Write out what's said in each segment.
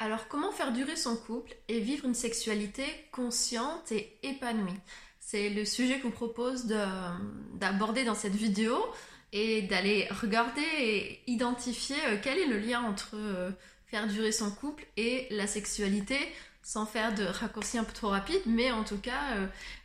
Alors, comment faire durer son couple et vivre une sexualité consciente et épanouie? C'est le sujet vous propose d'aborder dans cette vidéo et d'aller regarder et identifier euh, quel est le lien entre euh, faire durer son couple et la sexualité sans faire de raccourcis un peu trop rapides, mais en tout cas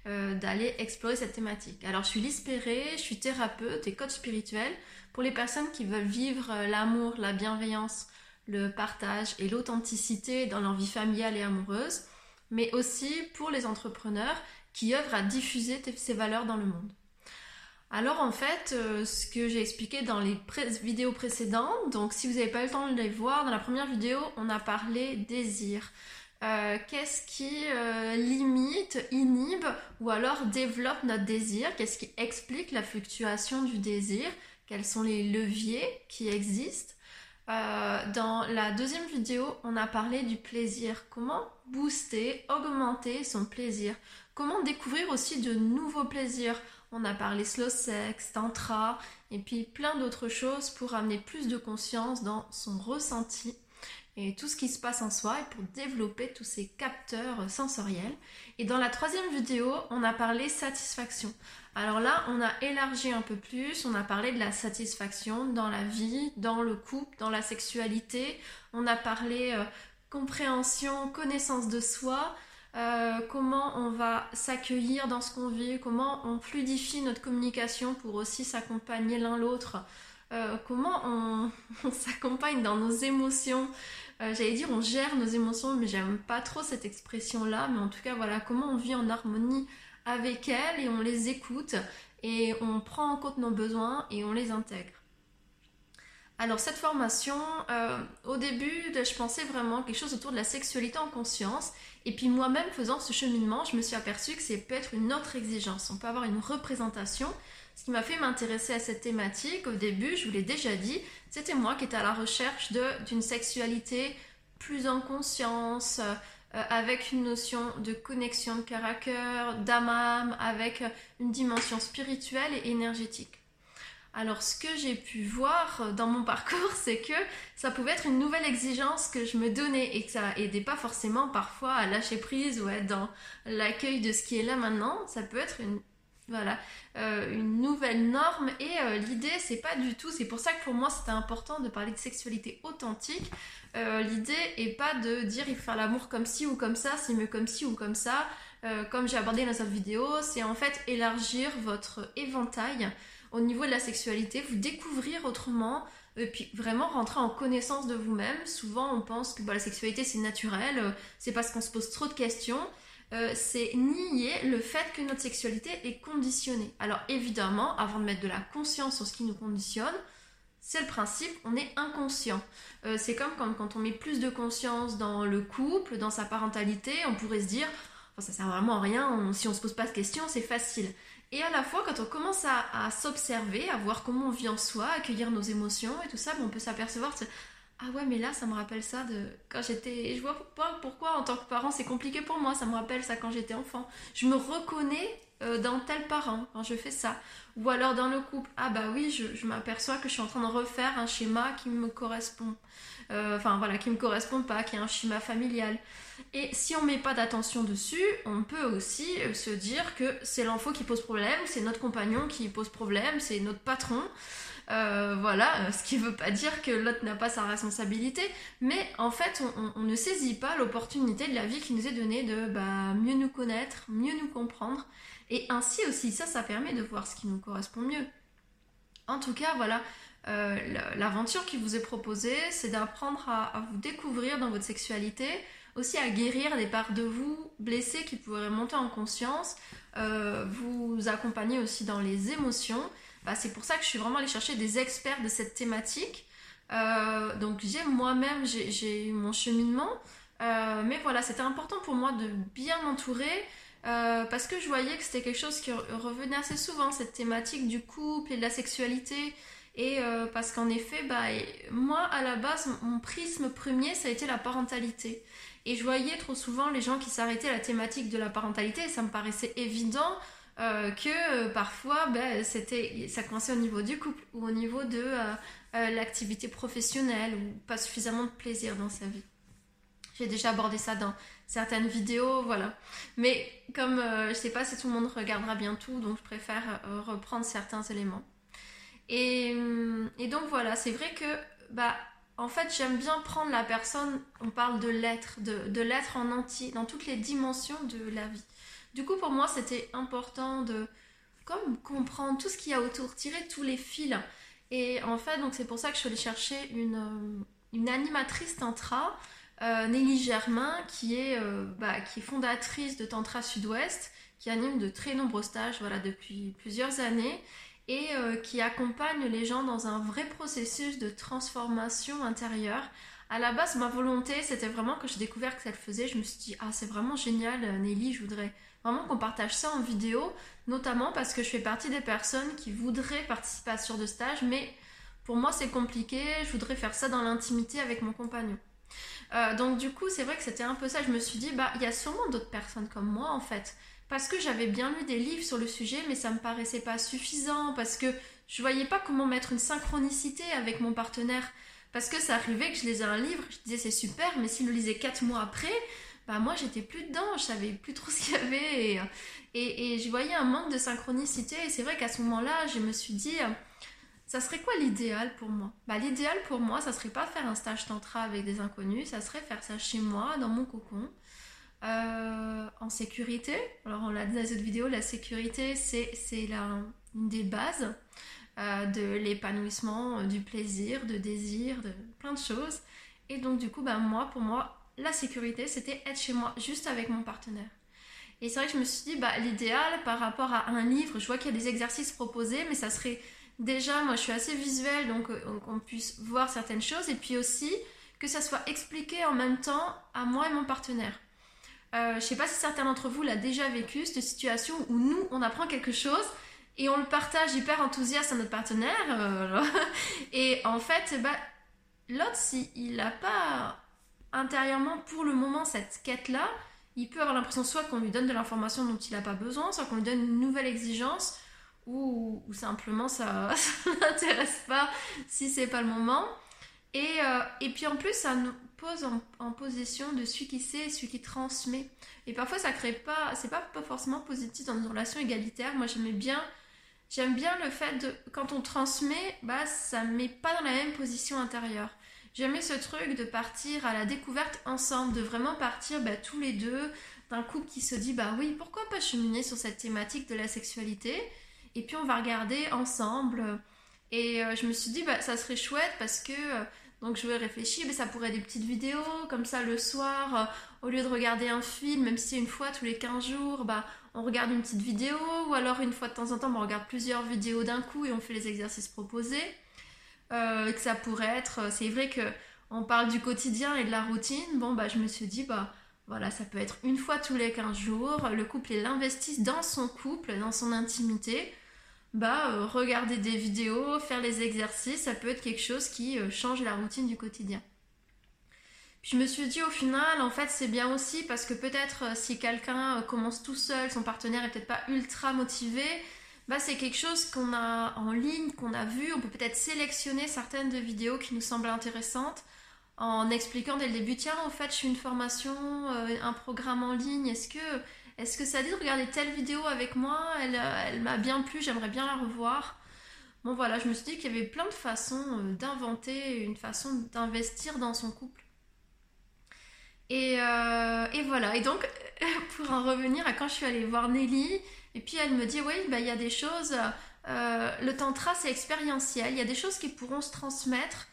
euh, d'aller explorer cette thématique. Alors je suis Lise je suis thérapeute et coach spirituel pour les personnes qui veulent vivre l'amour, la bienveillance, le partage et l'authenticité dans leur vie familiale et amoureuse, mais aussi pour les entrepreneurs qui œuvrent à diffuser ces valeurs dans le monde. Alors en fait, euh, ce que j'ai expliqué dans les vidéos précédentes, donc si vous n'avez pas eu le temps de les voir, dans la première vidéo, on a parlé désir. Euh, qu'est-ce qui euh, limite, inhibe ou alors développe notre désir? Qu'est-ce qui explique la fluctuation du désir? Quels sont les leviers qui existent? Euh, dans la deuxième vidéo, on a parlé du plaisir. Comment booster, augmenter son plaisir? Comment découvrir aussi de nouveaux plaisirs? On a parlé slow sex, tantra et puis plein d'autres choses pour amener plus de conscience dans son ressenti et tout ce qui se passe en soi et pour développer tous ces capteurs sensoriels. Et dans la troisième vidéo, on a parlé satisfaction. Alors là, on a élargi un peu plus, on a parlé de la satisfaction dans la vie, dans le couple, dans la sexualité, on a parlé euh, compréhension, connaissance de soi, euh, comment on va s'accueillir dans ce qu'on vit, comment on fluidifie notre communication pour aussi s'accompagner l'un l'autre, euh, comment on s'accompagne dans nos émotions. J'allais dire on gère nos émotions, mais j'aime pas trop cette expression-là, mais en tout cas voilà, comment on vit en harmonie avec elles et on les écoute et on prend en compte nos besoins et on les intègre. Alors cette formation, euh, au début, je pensais vraiment quelque chose autour de la sexualité en conscience. Et puis moi-même, faisant ce cheminement, je me suis aperçue que c'est peut-être une autre exigence. On peut avoir une représentation. Ce qui m'a fait m'intéresser à cette thématique, au début, je vous l'ai déjà dit, c'était moi qui étais à la recherche d'une sexualité plus en conscience, euh, avec une notion de connexion de cœur à cœur, d'âme avec une dimension spirituelle et énergétique. Alors ce que j'ai pu voir dans mon parcours, c'est que ça pouvait être une nouvelle exigence que je me donnais et que ça aidait pas forcément parfois à lâcher prise ou à être dans l'accueil de ce qui est là maintenant. Ça peut être voilà, euh, une nouvelle norme et euh, l'idée c'est pas du tout, c'est pour ça que pour moi c'était important de parler de sexualité authentique. Euh, l'idée est pas de dire il faut faire l'amour comme ci ou comme ça, c'est mieux comme ci ou comme ça. comme j'ai abordé dans cette vidéo, c'est en fait élargir votre éventail au niveau de la sexualité, vous découvrir autrement, et puis vraiment rentrer en connaissance de vous-même. Souvent on pense que bah, la sexualité c'est naturel, c'est parce qu'on se pose trop de questions. Euh, c'est nier le fait que notre sexualité est conditionnée. Alors évidemment, avant de mettre de la conscience sur ce qui nous conditionne, c'est le principe, on est inconscient. Euh, c'est comme quand, on met plus de conscience dans le couple, dans sa parentalité, on pourrait se dire, ça sert vraiment à rien, si on se pose pas de questions, c'est facile. Et à la fois, quand on commence à, s'observer, à voir comment on vit en soi, accueillir nos émotions et tout ça, ben, on peut s'apercevoir ah ouais, mais là, ça me rappelle ça de quand j'étais. Je vois pas pourquoi, en tant que parent, c'est compliqué pour moi. Ça me rappelle ça quand j'étais enfant. Je me reconnais euh, dans tel parent quand je fais ça. Ou alors dans le couple. Ah bah oui, je, m'aperçois que je suis en train de refaire un schéma qui me correspond. Euh, enfin voilà, qui me correspond pas, qui est un schéma familial. Et si on met pas d'attention dessus, on peut aussi euh, se dire que c'est l'enfant qui pose problème, c'est notre compagnon qui pose problème, c'est notre patron. Euh, voilà, euh, ce qui ne veut pas dire que l'autre n'a pas sa responsabilité, mais en fait, on, ne saisit pas l'opportunité de la vie qui nous est donnée de bah, mieux nous connaître, mieux nous comprendre, et ainsi aussi, ça, ça permet de voir ce qui nous correspond mieux. En tout cas, voilà, euh, l'aventure qui vous est proposée, c'est d'apprendre à, vous découvrir dans votre sexualité, aussi à guérir des parts de vous blessées qui pourraient monter en conscience, vous accompagner aussi dans les émotions bah, c'est pour ça que je suis vraiment allée chercher des experts de cette thématique. Euh, donc j'ai moi-même, j'ai eu mon cheminement. Euh, mais voilà, c'était important pour moi de bien m'entourer. Euh, parce que je voyais que c'était quelque chose qui revenait assez souvent, cette thématique du couple et de la sexualité. Et parce qu'en effet, bah, moi, à la base, mon prisme premier, ça a été la parentalité. Et je voyais trop souvent les gens qui s'arrêtaient à la thématique de la parentalité, et ça me paraissait évident euh, que euh, parfois ben, c'était, ça commençait au niveau du couple ou au niveau de euh, l'activité professionnelle ou pas suffisamment de plaisir dans sa vie. J'ai déjà abordé ça dans certaines vidéos, voilà. Mais comme je je sais pas si tout le monde regardera bien tout, donc je préfère reprendre certains éléments. Et, et donc voilà, c'est vrai que bah en fait, j'aime bien prendre la personne, on parle de l'être, de l'être en entier, dans toutes les dimensions de la vie. Du coup, pour moi, c'était important de comme comprendre tout ce qu'il y a autour, tirer tous les fils. Et en fait, donc c'est pour ça que je suis allée chercher une, euh, animatrice tantra, euh, Nelly Germain, qui est, euh, bah, qui est fondatrice de Tantra Sud-Ouest, qui anime de très nombreux stages voilà, depuis plusieurs années et qui accompagne les gens dans un vrai processus de transformation intérieure. À la base, ma volonté, c'était vraiment que j'ai découvert que ça le faisait. Je me suis dit, ah, c'est vraiment génial, euh, Nelly, je voudrais vraiment qu'on partage ça en vidéo, notamment parce que je fais partie des personnes qui voudraient participer à ce genre de stage, mais pour moi, c'est compliqué. Je voudrais faire ça dans l'intimité avec mon compagnon. Euh, donc, du coup, c'est vrai que c'était un peu ça. Je me suis dit, bah, il y a sûrement d'autres personnes comme moi, en fait parce que j'avais bien lu des livres sur le sujet, mais ça me paraissait pas suffisant, parce que je voyais pas comment mettre une synchronicité avec mon partenaire. Parce que ça arrivait que je lisais un livre, je disais c'est super, mais s'il le lisait quatre mois après, bah moi j'étais plus dedans, je savais plus trop ce qu'il y avait, et, et, je voyais un manque de synchronicité, et c'est vrai qu'à ce moment-là, je me suis dit, ça serait quoi l'idéal pour moi? Bah l'idéal pour moi, ça serait pas faire un stage tantra avec des inconnus, ça serait faire ça chez moi, dans mon cocon, euh, en sécurité. Alors on l'a dit dans cette vidéo, la sécurité c'est une des bases euh, de l'épanouissement, euh, du plaisir, de désir, de plein de choses. Et donc du coup, bah, moi, pour moi, la sécurité c'était être chez moi juste avec mon partenaire. Et c'est vrai que je me suis dit, bah, l'idéal par rapport à un livre, je vois qu'il y a des exercices proposés, mais ça serait déjà, moi je suis assez visuelle, donc qu'on puisse voir certaines choses, et puis aussi que ça soit expliqué en même temps à moi et mon partenaire. Euh, je sais pas si certains d'entre vous l'ont déjà vécu, cette situation où nous, on apprend quelque chose et on le partage hyper enthousiaste à notre partenaire. Euh, et en fait, bah, l'autre, s'il n'a pas intérieurement pour le moment cette quête-là, il peut avoir l'impression soit qu'on lui donne de l'information dont il n'a pas besoin, soit qu'on lui donne une nouvelle exigence, ou, simplement ça ne l'intéresse pas si c'est pas le moment. Et, euh, et puis en plus, ça nous pose en, position de celui qui sait celui qui transmet. Et parfois, ça crée pas, c'est pas forcément positif dans une relation égalitaire. Moi, j'aimais bien, j'aime bien le fait de, quand on transmet, bah, ça met pas dans la même position intérieure. J'aimais ce truc de partir à la découverte ensemble, de vraiment partir bah, tous les deux d'un couple qui se dit, bah oui, pourquoi pas cheminer sur cette thématique de la sexualité? Et puis on va regarder ensemble. Et euh, je me suis dit, bah, ça serait chouette parce que euh, donc je vais réfléchir, mais ça pourrait être des petites vidéos, comme ça le soir, euh, au lieu de regarder un film, même si une fois tous les 15 jours, bah, on regarde une petite vidéo, ou alors une fois de temps en temps, on regarde plusieurs vidéos d'un coup et on fait les exercices proposés. Euh, ça pourrait être, euh, c'est vrai que on parle du quotidien et de la routine, bon bah je me suis dit, bah voilà, ça peut être une fois tous les 15 jours, le couple l'investisse dans son couple, dans son intimité, bah, euh, regarder des vidéos, faire les exercices, ça peut être quelque chose qui change la routine du quotidien. Puis je me suis dit au final, en fait, c'est bien aussi parce que peut-être euh, si quelqu'un commence tout seul, son partenaire est peut-être pas ultra motivé, bah, c'est quelque chose qu'on a en ligne, qu'on a vu. On peut peut-être sélectionner certaines de vidéos qui nous semblent intéressantes en expliquant dès le début, tiens, en fait, je suis une formation, un programme en ligne, est-ce que est-ce que ça dit de regarder telle vidéo avec moi? Elle, euh, elle m'a bien plu, j'aimerais bien la revoir. Bon voilà, je me suis dit qu'il y avait plein de façons euh, d'inventer une façon d'investir dans son couple. Et, euh, et, voilà, et donc pour en revenir à quand je suis allée voir Nelly, et puis elle me dit oui, bah, il y a des choses, le tantra c'est expérientiel, il y a des choses qui pourront se transmettre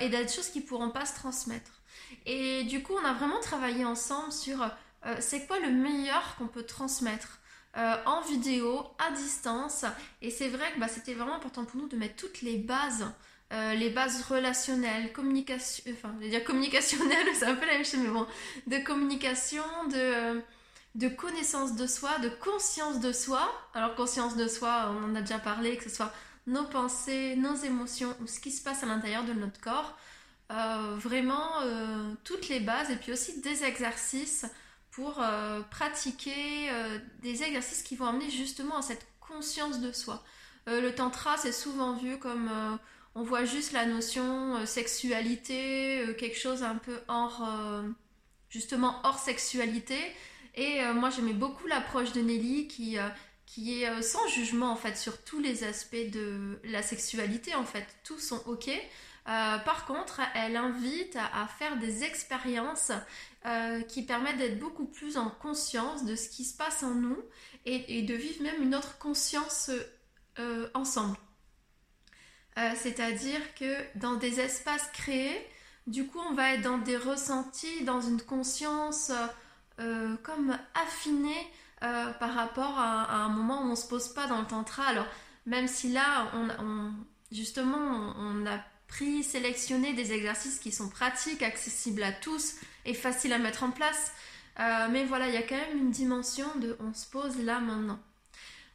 et des choses qui pourront pas se transmettre. Et du coup, on a vraiment travaillé ensemble sur euh, c'est quoi le meilleur qu'on peut transmettre euh, en vidéo, à distance. Et c'est vrai que bah, c'était vraiment important pour nous de mettre toutes les bases, euh, les bases relationnelles, communication, enfin, je vais dire communicationnelles, c'est un peu la même chose, mais bon, de communication, de, connaissance de soi, de conscience de soi. Alors, conscience de soi, on en a déjà parlé, que ce soit nos pensées, nos émotions ou ce qui se passe à l'intérieur de notre corps. vraiment toutes les bases et puis aussi des exercices pour euh, pratiquer euh, des exercices qui vont amener justement à cette conscience de soi. Euh, le tantra, c'est souvent vu comme on voit juste la notion sexualité, quelque chose un peu hors, justement hors sexualité. Et moi j'aimais beaucoup l'approche de Nelly qui, qui est sans jugement en fait sur tous les aspects de la sexualité en fait. Tous sont ok. par contre, elle invite à, faire des expériences qui permettent d'être beaucoup plus en conscience de ce qui se passe en nous et, de vivre même une autre conscience ensemble. Euh, c'est-à-dire que dans des espaces créés, du coup, on va être dans des ressentis, dans une conscience euh, comme affinée euh, par rapport à, un moment où on ne se pose pas dans le tantra. Alors, même si là, on, justement, on, a pris, sélectionné des exercices qui sont pratiques, accessibles à tous et faciles à mettre en place. mais voilà, il y a quand même une dimension de on se pose là maintenant.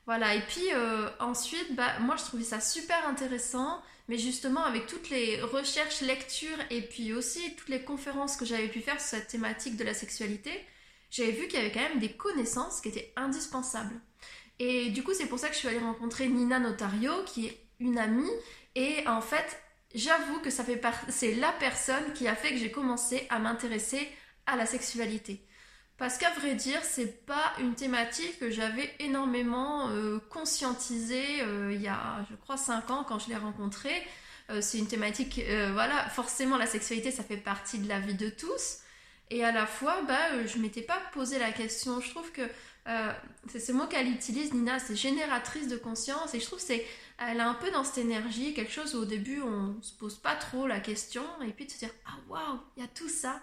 Voilà, et puis euh, ensuite, bah, moi je trouvais ça super intéressant, mais justement avec toutes les recherches, lectures et puis aussi toutes les conférences que j'avais pu faire sur cette thématique de la sexualité, j'avais vu qu'il y avait quand même des connaissances qui étaient indispensables. Et du coup, c'est pour ça que je suis allée rencontrer Nina Notario, qui est une amie, et en fait, j'avoue que ça fait c'est la personne qui a fait que j'ai commencé à m'intéresser à la sexualité. Parce qu'à vrai dire, c'est pas une thématique que j'avais énormément euh, conscientisée euh, il y a, je crois, 5 ans quand je l'ai rencontrée. Euh, c'est une thématique, voilà, forcément la sexualité, ça fait partie de la vie de tous. Et à la fois, bah, je m'étais pas posé la question. Je trouve que c'est ce mot qu'elle utilise, Nina, c'est génératrice de conscience. Et je trouve c'est, elle a un peu dans cette énergie, quelque chose où au début on se pose pas trop la question, et puis de se dire ah waouh, il y a tout ça.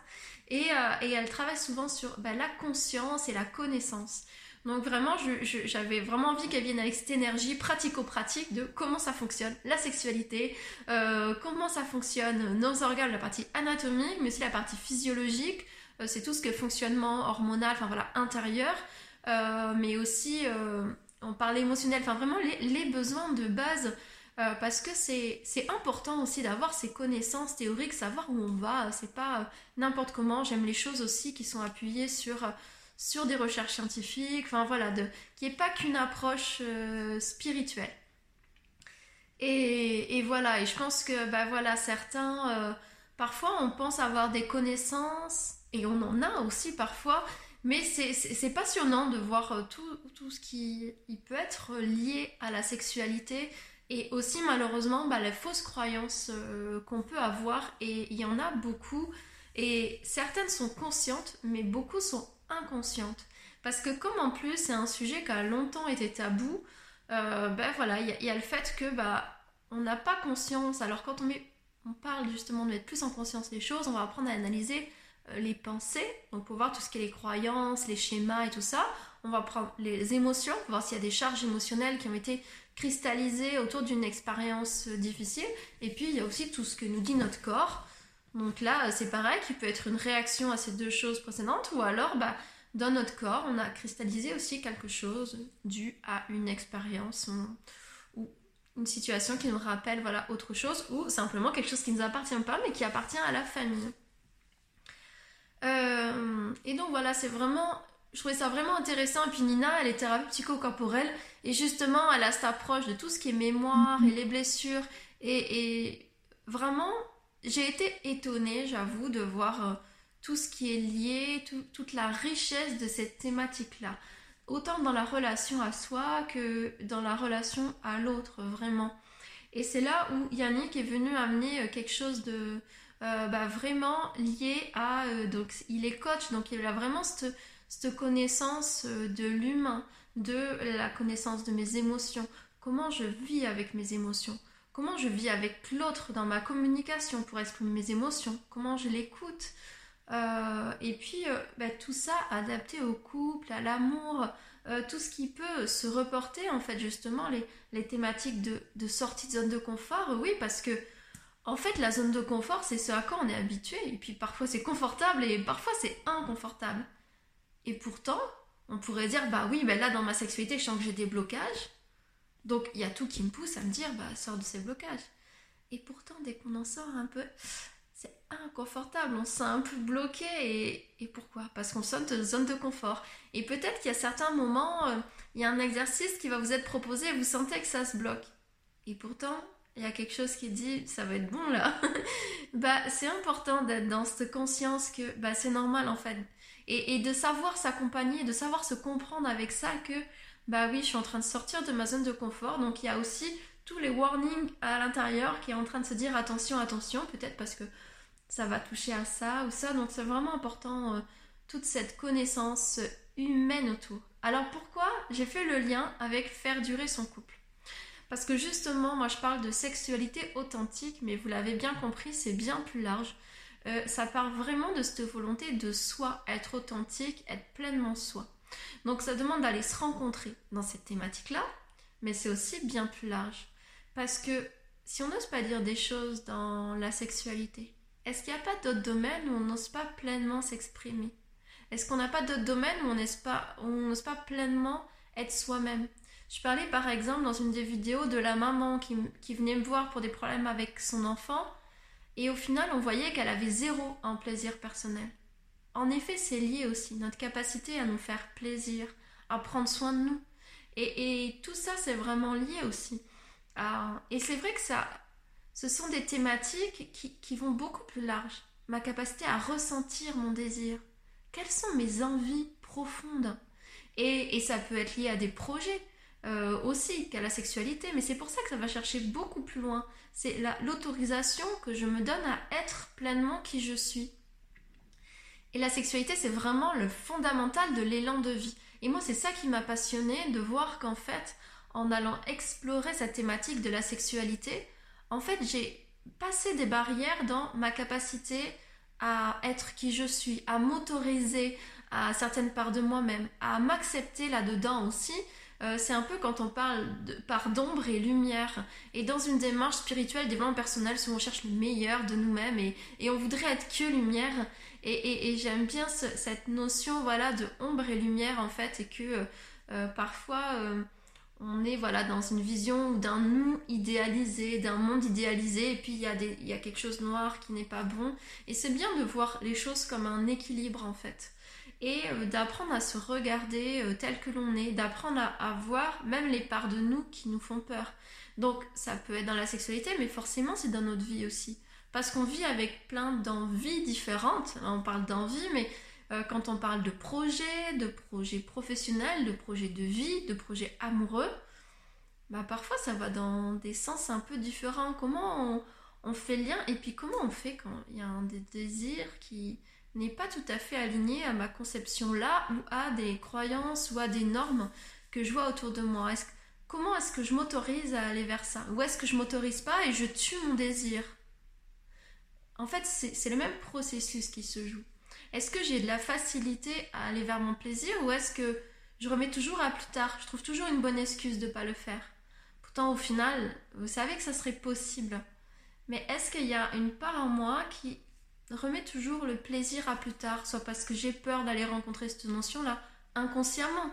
Euh, et, elle travaille souvent sur bah, la conscience et la connaissance. Donc vraiment, j'avais vraiment envie qu'elle vienne avec cette énergie pratico-pratique de comment ça fonctionne, la sexualité, euh, comment ça fonctionne nos organes, la partie anatomique, mais aussi la partie physiologique. Euh, c'est tout ce que fonctionnement hormonal, enfin voilà, intérieur, mais aussi on parle émotionnel, enfin vraiment les besoins de base euh, parce que c'est important aussi d'avoir ces connaissances théoriques, savoir où on va. C'est pas euh, n'importe comment. J'aime les choses aussi qui sont appuyées sur, euh, sur des recherches scientifiques, enfin voilà, qui n'est pas qu'une approche spirituelle. Et, et, voilà, et je pense que bah voilà, certains, parfois on pense avoir des connaissances, et on en a aussi parfois, mais c'est passionnant de voir tout, tout ce qui il peut être lié à la sexualité et aussi malheureusement bah, les fausses croyances euh, qu'on peut avoir et il y en a beaucoup et certaines sont conscientes mais beaucoup sont inconscientes. Parce que comme en plus c'est un sujet qui a longtemps été tabou euh, ben voilà il y, a le fait que bah on n'a pas conscience. Alors quand on, met, on parle justement de mettre plus en conscience les choses on va apprendre à analyser euh, les pensées donc pour voir tout ce qui est les croyances les schémas et tout ça on va prendre les émotions voir s'il y a des charges émotionnelles qui ont été cristallisé autour d'une expérience difficile. Et puis il y a aussi tout ce que nous dit notre corps. Donc là, c'est pareil, qui peut être une réaction à ces deux choses précédentes, ou alors bah, dans notre corps, on a cristallisé aussi quelque chose dû à une expérience ou une situation qui nous rappelle voilà autre chose, ou simplement quelque chose qui ne nous appartient pas, mais qui appartient à la famille. Euh, et donc voilà, c'est vraiment je trouvais ça vraiment intéressant. Et puis Nina, elle est thérapeute psychocorporelle. Et justement, elle a cette approche de tout ce qui est mémoire et les blessures. Et, vraiment, j'ai été étonnée, j'avoue, de voir euh, tout ce qui est lié, toute la richesse de cette thématique-là. Autant dans la relation à soi que dans la relation à l'autre, vraiment. Et c'est là où Yannick est venu amener euh, quelque chose de euh, bah, vraiment lié à... donc, il est coach, donc il a vraiment cette cette connaissance euh, de l'humain, de la connaissance de mes émotions, comment je vis avec mes émotions, comment je vis avec l'autre dans ma communication pour exprimer mes émotions, comment je l'écoute? Euh, et puis euh, bah, tout ça adapté au couple, à l'amour, tout ce qui peut se reporter en fait justement les, thématiques de, de, sortie de zone de confort, oui parce que en fait la zone de confort c'est ce à quoi on est habitué et puis parfois c'est confortable et parfois c'est inconfortable. Et pourtant, on pourrait dire, bah oui, ben là dans ma sexualité, je sens que j'ai des blocages. Donc il y a tout qui me pousse à me dire, bah sors de ces blocages. Et pourtant, dès qu'on en sort un peu, c'est inconfortable, on se sent un peu bloqué. Et, pourquoi? Parce qu'on sort de zone de confort. Et peut-être qu'il y a certains moments, euh, il y a un exercice qui va vous être proposé et vous sentez que ça se bloque. Et pourtant, il y a quelque chose qui dit ça va être bon là. bah c'est important d'être dans cette conscience que bah c'est normal en fait. Et, de savoir s'accompagner, de savoir se comprendre avec ça que bah oui je suis en train de sortir de ma zone de confort. Donc il y a aussi tous les warnings à l'intérieur qui est en train de se dire attention, attention, peut-être parce que ça va toucher à ça ou ça. Donc c'est vraiment important euh, toute cette connaissance humaine autour. Alors pourquoi j'ai fait le lien avec faire durer son couple? Parce que justement, moi je parle de sexualité authentique, mais vous l'avez bien compris, c'est bien plus large. Euh, ça part vraiment de cette volonté de soi, être authentique, être pleinement soi. Donc ça demande d'aller se rencontrer dans cette thématique-là, mais c'est aussi bien plus large. Parce que si on n'ose pas dire des choses dans la sexualité, est-ce qu'il n'y a pas d'autres domaines où on n'ose pas pleinement s'exprimer? Est-ce qu'on n'a pas d'autres domaines où on n'ose pas, pas pleinement être soi-même? Je parlais par exemple dans une des vidéos de la maman qui, venait me voir pour des problèmes avec son enfant et au final on voyait qu'elle avait zéro en plaisir personnel. En effet, c'est lié aussi, notre capacité à nous faire plaisir, à prendre soin de nous. Et, tout ça, c'est vraiment lié aussi. et c'est vrai que ça, ce sont des thématiques qui, vont beaucoup plus large. Ma capacité à ressentir mon désir. Quelles sont mes envies profondes? Et ça peut être lié à des projets. Euh, aussi qu'à la sexualité, mais c'est pour ça que ça va chercher beaucoup plus loin. C'est l'autorisation que je me donne à être pleinement qui je suis. Et la sexualité, c'est vraiment le fondamental de l'élan de vie. Et moi, c'est ça qui m'a passionné de voir qu'en fait, en allant explorer cette thématique de la sexualité, en fait, j'ai passé des barrières dans ma capacité à être qui je suis, à m'autoriser à certaines parts de moi-même, à m'accepter là-dedans aussi, euh, c'est un peu quand on parle de d'ombre et lumière. Et dans une démarche spirituelle, développement personnel, souvent on cherche le meilleur de nous-mêmes et, on voudrait être que lumière. Et, j'aime bien cette notion voilà, de ombre et lumière en fait, et que euh, euh, parfois on est voilà, dans une vision d'un nous idéalisé, d'un monde idéalisé, et puis il y, a y a quelque chose noir qui n'est pas bon. Et c'est bien de voir les choses comme un équilibre en fait et euh, d'apprendre à se regarder euh, tel que l'on est, d'apprendre à, voir même les parts de nous qui nous font peur. Donc ça peut être dans la sexualité, mais forcément c'est dans notre vie aussi. Parce qu'on vit avec plein d'envies différentes. On parle d'envie, mais euh, quand on parle de projets, de projets professionnels, de projets de vie, de projets amoureux, bah parfois ça va dans des sens un peu différents. Comment on, on fait lien et puis comment on fait quand il y a un des désirs qui, n'est pas tout à fait aligné à ma conception là ou à des croyances ou à des normes que je vois autour de moi. comment est-ce que je m'autorise à aller vers ça? Ou est-ce que je m'autorise pas et je tue mon désir? En fait, c'est le même processus qui se joue. Est-ce que j'ai de la facilité à aller vers mon plaisir ou est-ce que je remets toujours à plus tard? Je trouve toujours une bonne excuse de ne pas le faire. Pourtant, au final, vous savez que ça serait possible. Mais est-ce qu'il y a une part en moi qui remets toujours le plaisir à plus tard, soit parce que j'ai peur d'aller rencontrer cette notion-là, inconsciemment.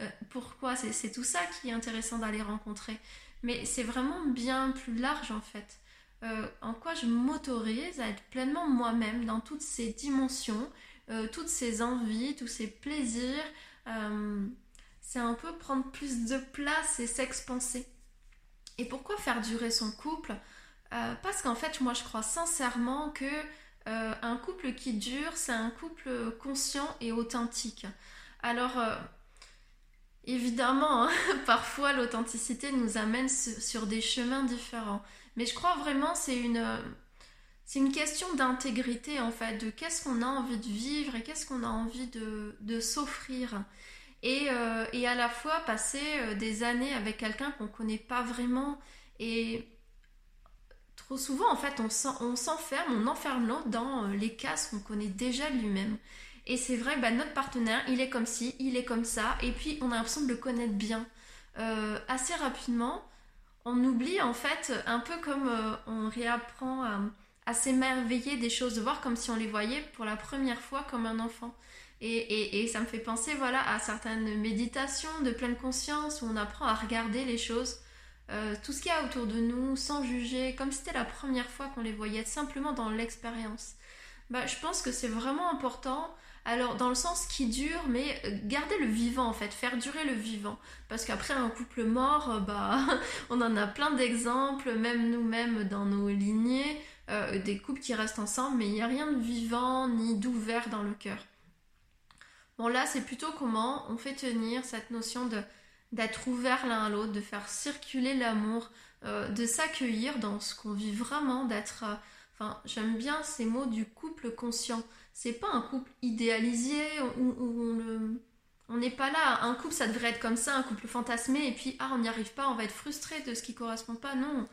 Euh, pourquoi? C'est tout ça qui est intéressant d'aller rencontrer. Mais c'est vraiment bien plus large en fait. Euh, en quoi je m'autorise à être pleinement moi-même dans toutes ces dimensions, euh, toutes ces envies, tous ces plaisirs. c'est un peu prendre plus de place et s'expanser. Et pourquoi faire durer son couple? Parce qu'en fait, moi je crois sincèrement que euh, un couple qui dure, c'est un couple conscient et authentique. Alors, euh, évidemment, hein, parfois l'authenticité nous amène sur des chemins différents. Mais je crois vraiment c'est une, c'est une question d'intégrité en fait, de qu'est-ce qu'on a envie de vivre et qu'est-ce qu'on a envie de, s'offrir. Et, euh, et, à la fois passer des années avec quelqu'un qu'on ne connaît pas vraiment et Trop souvent, en fait, on s'enferme, on enferme l'autre dans euh, les cases qu'on connaît déjà lui-même. Et c'est vrai bah, notre partenaire, il est comme ci, il est comme ça, et puis on a l'impression de le connaître bien. Euh, assez rapidement, on oublie en fait, un peu comme euh, on réapprend à, s'émerveiller des choses, de voir comme si on les voyait pour la première fois comme un enfant. Et, et, ça me fait penser voilà, à certaines méditations de pleine conscience où on apprend à regarder les choses euh, tout ce qu'il y a autour de nous, sans juger, comme si c'était la première fois qu'on les voyait, simplement dans l'expérience. bah, Je pense que c'est vraiment important. Alors, dans le sens qui dure, mais euh, garder le vivant en fait, faire durer le vivant. Parce qu'après un couple mort, euh, bah, on en a plein d'exemples, même nous-mêmes dans nos lignées, des couples qui restent ensemble, mais il n'y a rien de vivant ni d'ouvert dans le cœur. Bon, là, c'est plutôt comment on fait tenir cette notion de d'être ouvert l'un à l'autre, de faire circuler l'amour, de s'accueillir dans ce qu'on vit vraiment, d'être Enfin, j'aime bien ces mots du couple conscient. C'est pas un couple idéalisé où, on n'est pas là. Un couple, ça devrait être comme ça, un couple fantasmé, et puis ah, on n'y arrive pas, on va être frustré de ce qui correspond pas. Non,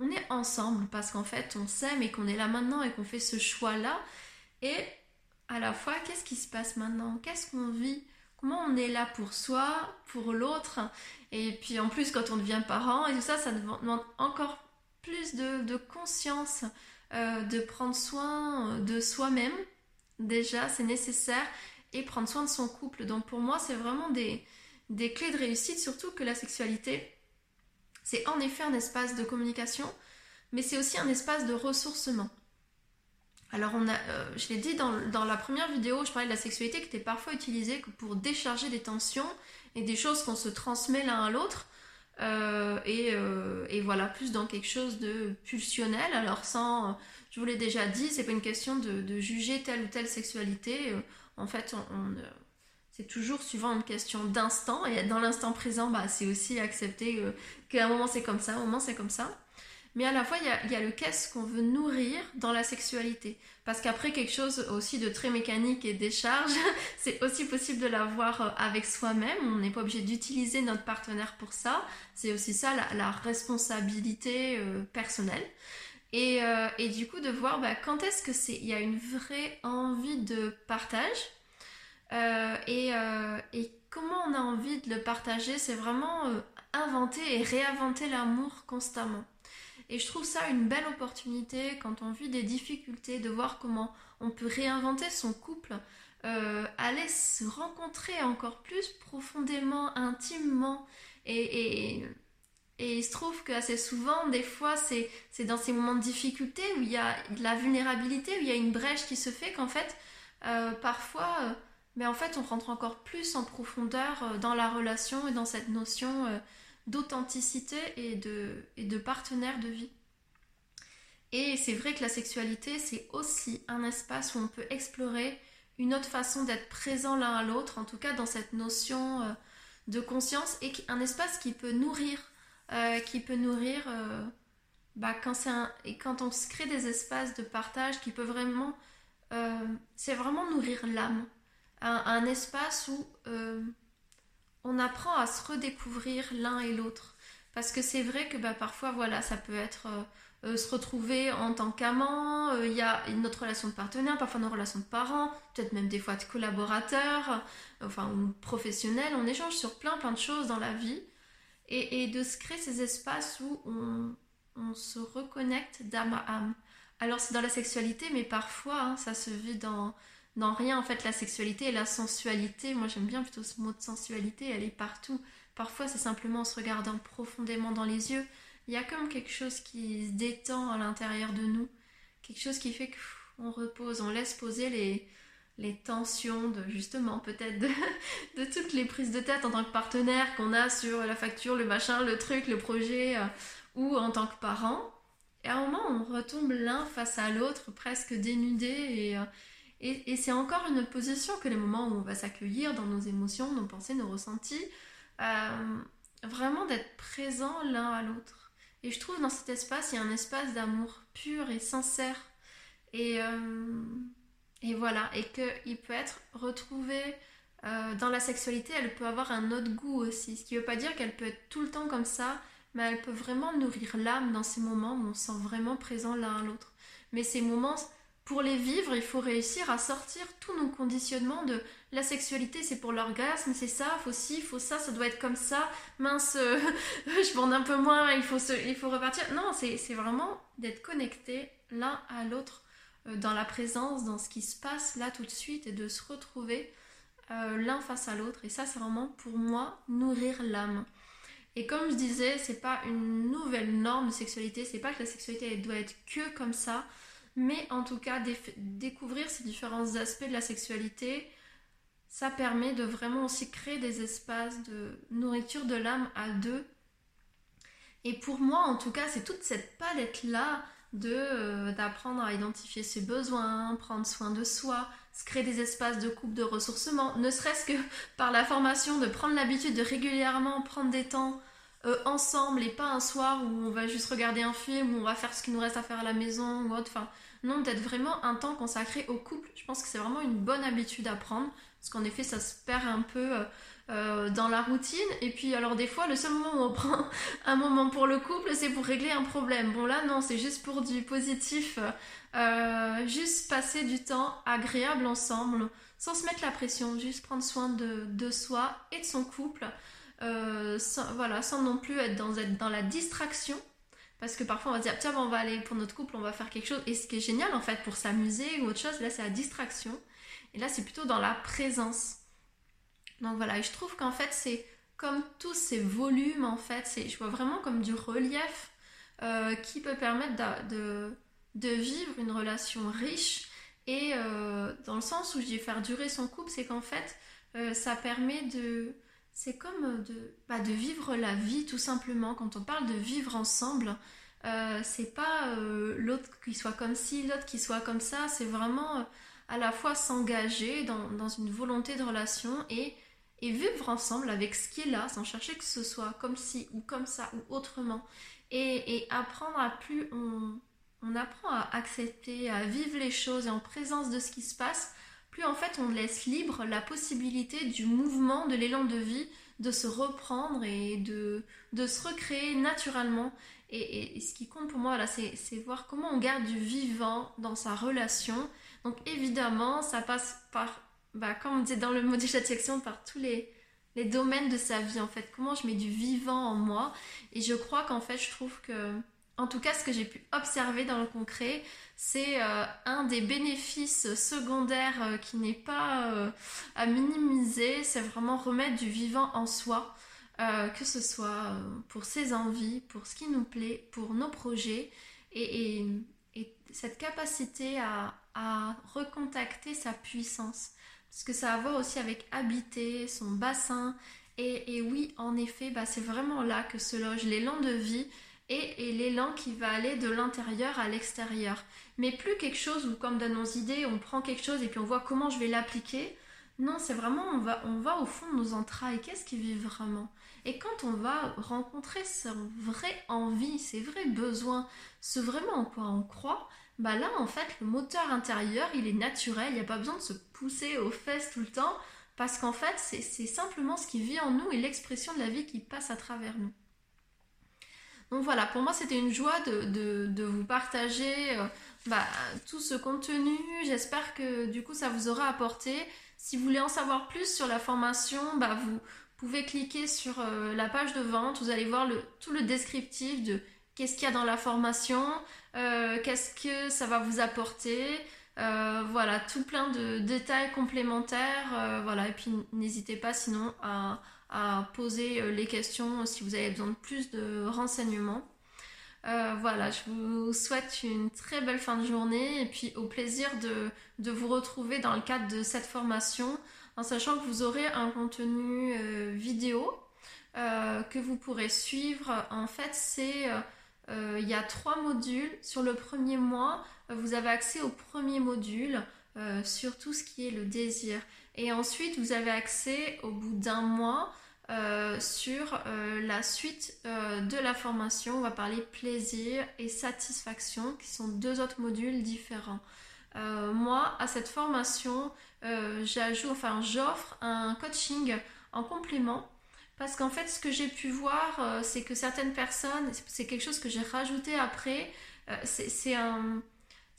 on est ensemble parce qu'en fait, on s'aime et qu'on est là maintenant et qu'on fait ce choix-là. Et à la fois, qu'est-ce qui se passe maintenant? Qu'est-ce qu'on vit? Comment on est là pour soi, pour l'autre Et puis en plus, quand on devient parent et tout ça, ça demande encore plus de conscience euh, de prendre soin euh, de soi-même. Déjà, c'est nécessaire. Et prendre soin de son couple. Donc pour moi, c'est vraiment des, clés de réussite, surtout que la sexualité, c'est en effet un espace de communication, mais c'est aussi un espace de ressourcement. Alors, on a, euh, je l'ai dit dans, dans, la première vidéo, je parlais de la sexualité qui était parfois utilisée pour décharger des tensions et des choses qu'on se transmet l'un à l'autre. Euh, euh, et, voilà, plus dans quelque chose de pulsionnel. Alors sans, je vous l'ai déjà dit, c'est pas une question de, juger telle ou telle sexualité. En fait, c'est toujours suivant une question d'instant. Et dans l'instant présent, bah, c'est aussi accepter qu'à un moment c'est comme ça, un moment c'est comme ça. Mais à la fois, il y a, le qu'est-ce qu'on veut nourrir dans la sexualité. Parce qu'après, quelque chose aussi de très mécanique et décharge, c'est aussi possible de l'avoir euh, avec soi-même. On n'est pas obligé d'utiliser notre partenaire pour ça. C'est aussi ça, la, responsabilité euh, personnelle. Euh, et, du coup, de voir bah, quand est-ce que c'est, il y a une vraie envie de partage. et, et, comment on a envie de le partager, c'est vraiment inventer et réinventer l'amour constamment. Et je trouve ça une belle opportunité quand on vit des difficultés, de voir comment on peut réinventer son couple, euh, aller se rencontrer encore plus profondément, intimement. Et, il se trouve qu'assez souvent, des fois, c'est dans ces moments de difficulté où il y a de la vulnérabilité, où il y a une brèche qui se fait qu'en fait, euh, parfois, euh, mais en fait, on rentre encore plus en profondeur dans la relation et dans cette notion d'authenticité et de, et de partenaire de vie. Et c'est vrai que la sexualité, c'est aussi un espace où on peut explorer une autre façon d'être présent l'un à l'autre, en tout cas dans cette notion euh, de conscience, et un espace qui peut nourrir, euh, qui peut nourrir, euh, bah, quand, un, et quand on se crée des espaces de partage qui peut vraiment, c'est vraiment nourrir l'âme, un, un, espace où on apprend à se redécouvrir l'un et l'autre. Parce que c'est vrai que bah, parfois, voilà, ça peut être euh, euh, se retrouver en tant qu'amant, euh, il y a notre relation de partenaire, parfois nos relations de parents, peut-être même des fois de collaborateurs, enfin, ou professionnels. On échange sur plein, plein de choses dans la vie. Et, de se créer ces espaces où on, se reconnecte d'âme à âme. Alors, c'est dans la sexualité, mais parfois, hein, ça se vit dans dans rien en fait la sexualité et la sensualité. Moi j'aime bien plutôt ce mot de sensualité, elle est partout. Parfois c'est simplement en se regardant profondément dans les yeux. Il y a comme quelque chose qui se détend à l'intérieur de nous, quelque chose qui fait qu'on repose, on laisse poser les, les tensions de justement peut-être de, toutes les prises de tête en tant que partenaire qu'on a sur la facture, le machin, le truc, le projet euh, ou en tant que parent. Et à un moment on retombe l'un face à l'autre presque dénudé et, c'est encore une position que les moments où on va s'accueillir dans nos émotions, nos pensées, nos ressentis, euh, vraiment d'être présent l'un à l'autre. Et je trouve dans cet espace, il y a un espace d'amour pur et sincère. Et, euh, et voilà, et qu'il peut être retrouvé euh, dans la sexualité, elle peut avoir un autre goût aussi. Ce qui ne veut pas dire qu'elle peut être tout le temps comme ça, mais elle peut vraiment nourrir l'âme dans ces moments où on se sent vraiment présent l'un à l'autre. Mais ces moments pour les vivre, il faut réussir à sortir tous nos conditionnements de la sexualité, c'est pour l'orgasme, c'est ça, faut ci, faut ça, ça doit être comme ça, mince, euh, je bande un peu moins, il faut, il faut repartir. Non, c'est vraiment d'être connecté l'un à l'autre euh, dans la présence, dans ce qui se passe là tout de suite et de se retrouver euh, l'un face à l'autre. Et ça, c'est vraiment pour moi nourrir l'âme. Et comme je disais, c'est pas une nouvelle norme de sexualité, c'est pas que la sexualité elle doit être que comme ça. Mais en tout cas, découvrir ces différents aspects de la sexualité, ça permet de vraiment aussi créer des espaces de nourriture de l'âme à deux. Et pour moi, en tout cas, c'est toute cette palette-là de euh, d'apprendre à identifier ses besoins, prendre soin de soi, se créer des espaces de coupe de ressourcement, ne serait-ce que par la formation de prendre l'habitude de régulièrement prendre des temps euh, ensemble et pas un soir où on va juste regarder un film, où on va faire ce qu'il nous reste à faire à la maison ou autre. Enfin, non, d'être vraiment un temps consacré au couple. Je pense que c'est vraiment une bonne habitude à prendre parce qu'en effet, ça se perd un peu. Euh, euh, dans la routine. Et puis alors des fois, le seul moment où on prend un moment pour le couple, c'est pour régler un problème. Bon là non, c'est juste pour du positif, juste passer du temps agréable ensemble, sans se mettre la pression, juste prendre soin de, soi et de son couple. Euh, sans, voilà, sans non plus être dans, être dans la distraction. Parce que parfois on va dire, tiens, on va aller pour notre couple, on va faire quelque chose. Et ce qui est génial en fait pour s'amuser ou autre chose, là c'est la distraction. Et là c'est plutôt dans la présence. Donc voilà, je trouve qu'en fait, c'est comme tous ces volumes, en fait, c'est, je vois vraiment comme du relief euh, qui peut permettre de, de, vivre une relation riche. Et euh, dans le sens où je dis faire durer son couple, c'est qu'en fait, ça permet de. C'est comme de, bah, de vivre la vie tout simplement. Quand on parle de vivre ensemble, c'est pas l'autre qui soit comme ci, l'autre qui soit comme ça. C'est vraiment à la fois s'engager dans, une volonté de relation et et vivre ensemble avec ce qui est là, sans chercher que ce soit comme ci ou comme ça ou autrement. Et, apprendre à plus on, on, apprend à accepter, à vivre les choses et en présence de ce qui se passe, plus en fait on laisse libre la possibilité du mouvement, de l'élan de vie, de se reprendre et de, se recréer naturellement. Et, ce qui compte pour moi, là, c'est voir comment on garde du vivant dans sa relation. Donc évidemment, ça passe par bah, comme on disait dans le module de section, par tous les, les domaines de sa vie en fait. Comment je mets du vivant en moi. Et je crois qu'en fait, je trouve que, en tout cas, ce que j'ai pu observer dans le concret, c'est euh, un des bénéfices secondaires euh, qui n'est pas euh, à minimiser. C'est vraiment remettre du vivant en soi. que ce soit pour ses envies, pour ce qui nous plaît, pour nos projets, et, et, et cette capacité à, recontacter sa puissance. Parce que ça a à voir aussi avec habiter, son bassin. Et, oui, en effet, bah, c'est vraiment là que se loge l'élan de vie et, l'élan qui va aller de l'intérieur à l'extérieur. Mais plus quelque chose où, comme dans nos idées, on prend quelque chose et puis on voit comment je vais l'appliquer. Non, c'est vraiment, on va, on va au fond de nos entrailles. Qu'est-ce qui vit vraiment? Et quand on va rencontrer son vrai envie, ses vrais besoins, ce vraiment en quoi on croit, bah là en fait le moteur intérieur il est naturel, il n'y a pas besoin de se pousser aux fesses tout le temps parce qu'en fait c'est simplement ce qui vit en nous et l'expression de la vie qui passe à travers nous. Donc voilà, pour moi c'était une joie de, vous partager euh, bah, tout ce contenu. J'espère que du coup ça vous aura apporté. Si vous voulez en savoir plus sur la formation, bah, vous pouvez cliquer sur euh, la page de vente. Vous allez voir tout le descriptif de qu'est-ce qu'il y a dans la formation, euh, qu'est-ce que ça va vous apporter. Voilà, tout plein de détails complémentaires. Voilà, et puis n'hésitez pas sinon à, poser les questions si vous avez besoin de plus de renseignements. voilà, je vous souhaite une très belle fin de journée et puis au plaisir de, vous retrouver dans le cadre de cette formation en sachant que vous aurez un contenu vidéo que vous pourrez suivre. En fait, c'est euh, il y a trois modules. Sur le premier mois, euh, vous avez accès au premier module euh, sur tout ce qui est le désir. Et ensuite, vous avez accès au bout d'un mois sur la suite de la formation. On va parler plaisir et satisfaction, qui sont deux autres modules différents. moi, à cette formation, j'ajoute, enfin, j'offre un coaching en complément parce qu'en fait, ce que j'ai pu voir, euh, c'est que certaines personnes, c'est quelque chose que j'ai rajouté après, euh, c'est un...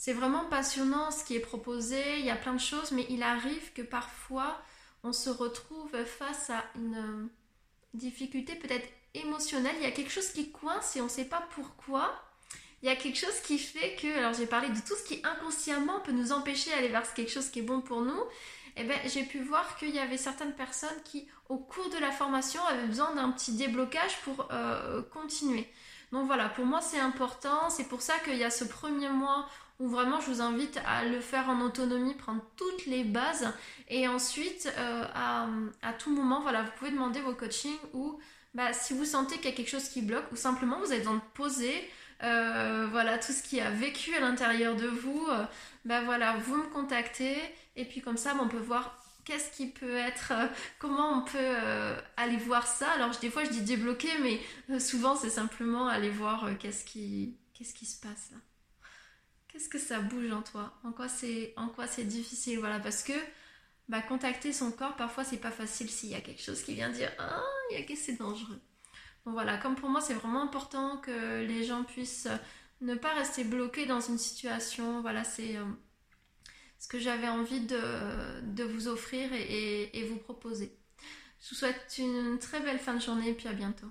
C'est vraiment passionnant ce qui est proposé, il y a plein de choses, mais il arrive que parfois on se retrouve face à une euh, difficulté peut-être émotionnelle, il y a quelque chose qui coince et on ne sait pas pourquoi. Il y a quelque chose qui fait que, alors j'ai parlé de tout ce qui inconsciemment peut nous empêcher d'aller vers quelque chose qui est bon pour nous, eh ben, j'ai pu voir qu'il y avait certaines personnes qui, au cours de la formation, avaient besoin d'un petit déblocage pour euh, continuer. Donc voilà, pour moi c'est important, c'est pour ça qu'il y a ce premier mois où vraiment je vous invite à le faire en autonomie, prendre toutes les bases. Et ensuite euh, à, tout moment, voilà, vous pouvez demander vos coachings ou bah, si vous sentez qu'il y a quelque chose qui bloque ou simplement vous avez besoin de poser euh, voilà tout ce qui a vécu à l'intérieur de vous, euh, bah voilà, vous me contactez. Et puis comme ça on peut voir qu'est-ce qui peut être, comment on peut aller voir ça. Alors des fois je dis débloquer, mais souvent c'est simplement aller voir qu'est-ce qui, qu'est-ce qui se passe là. Qu'est-ce que ça bouge en toi? En quoi c'est en quoi c'est difficile? Voilà, parce que bah, contacter son corps, parfois c'est pas facile s'il y a quelque chose qui vient dire Ah, il y a que c'est dangereux. Donc voilà, comme pour moi c'est vraiment important que les gens puissent ne pas rester bloqués dans une situation. Voilà, c'est euh, ce que j'avais envie de, vous offrir et vous proposer. Je vous souhaite une très belle fin de journée et puis à bientôt.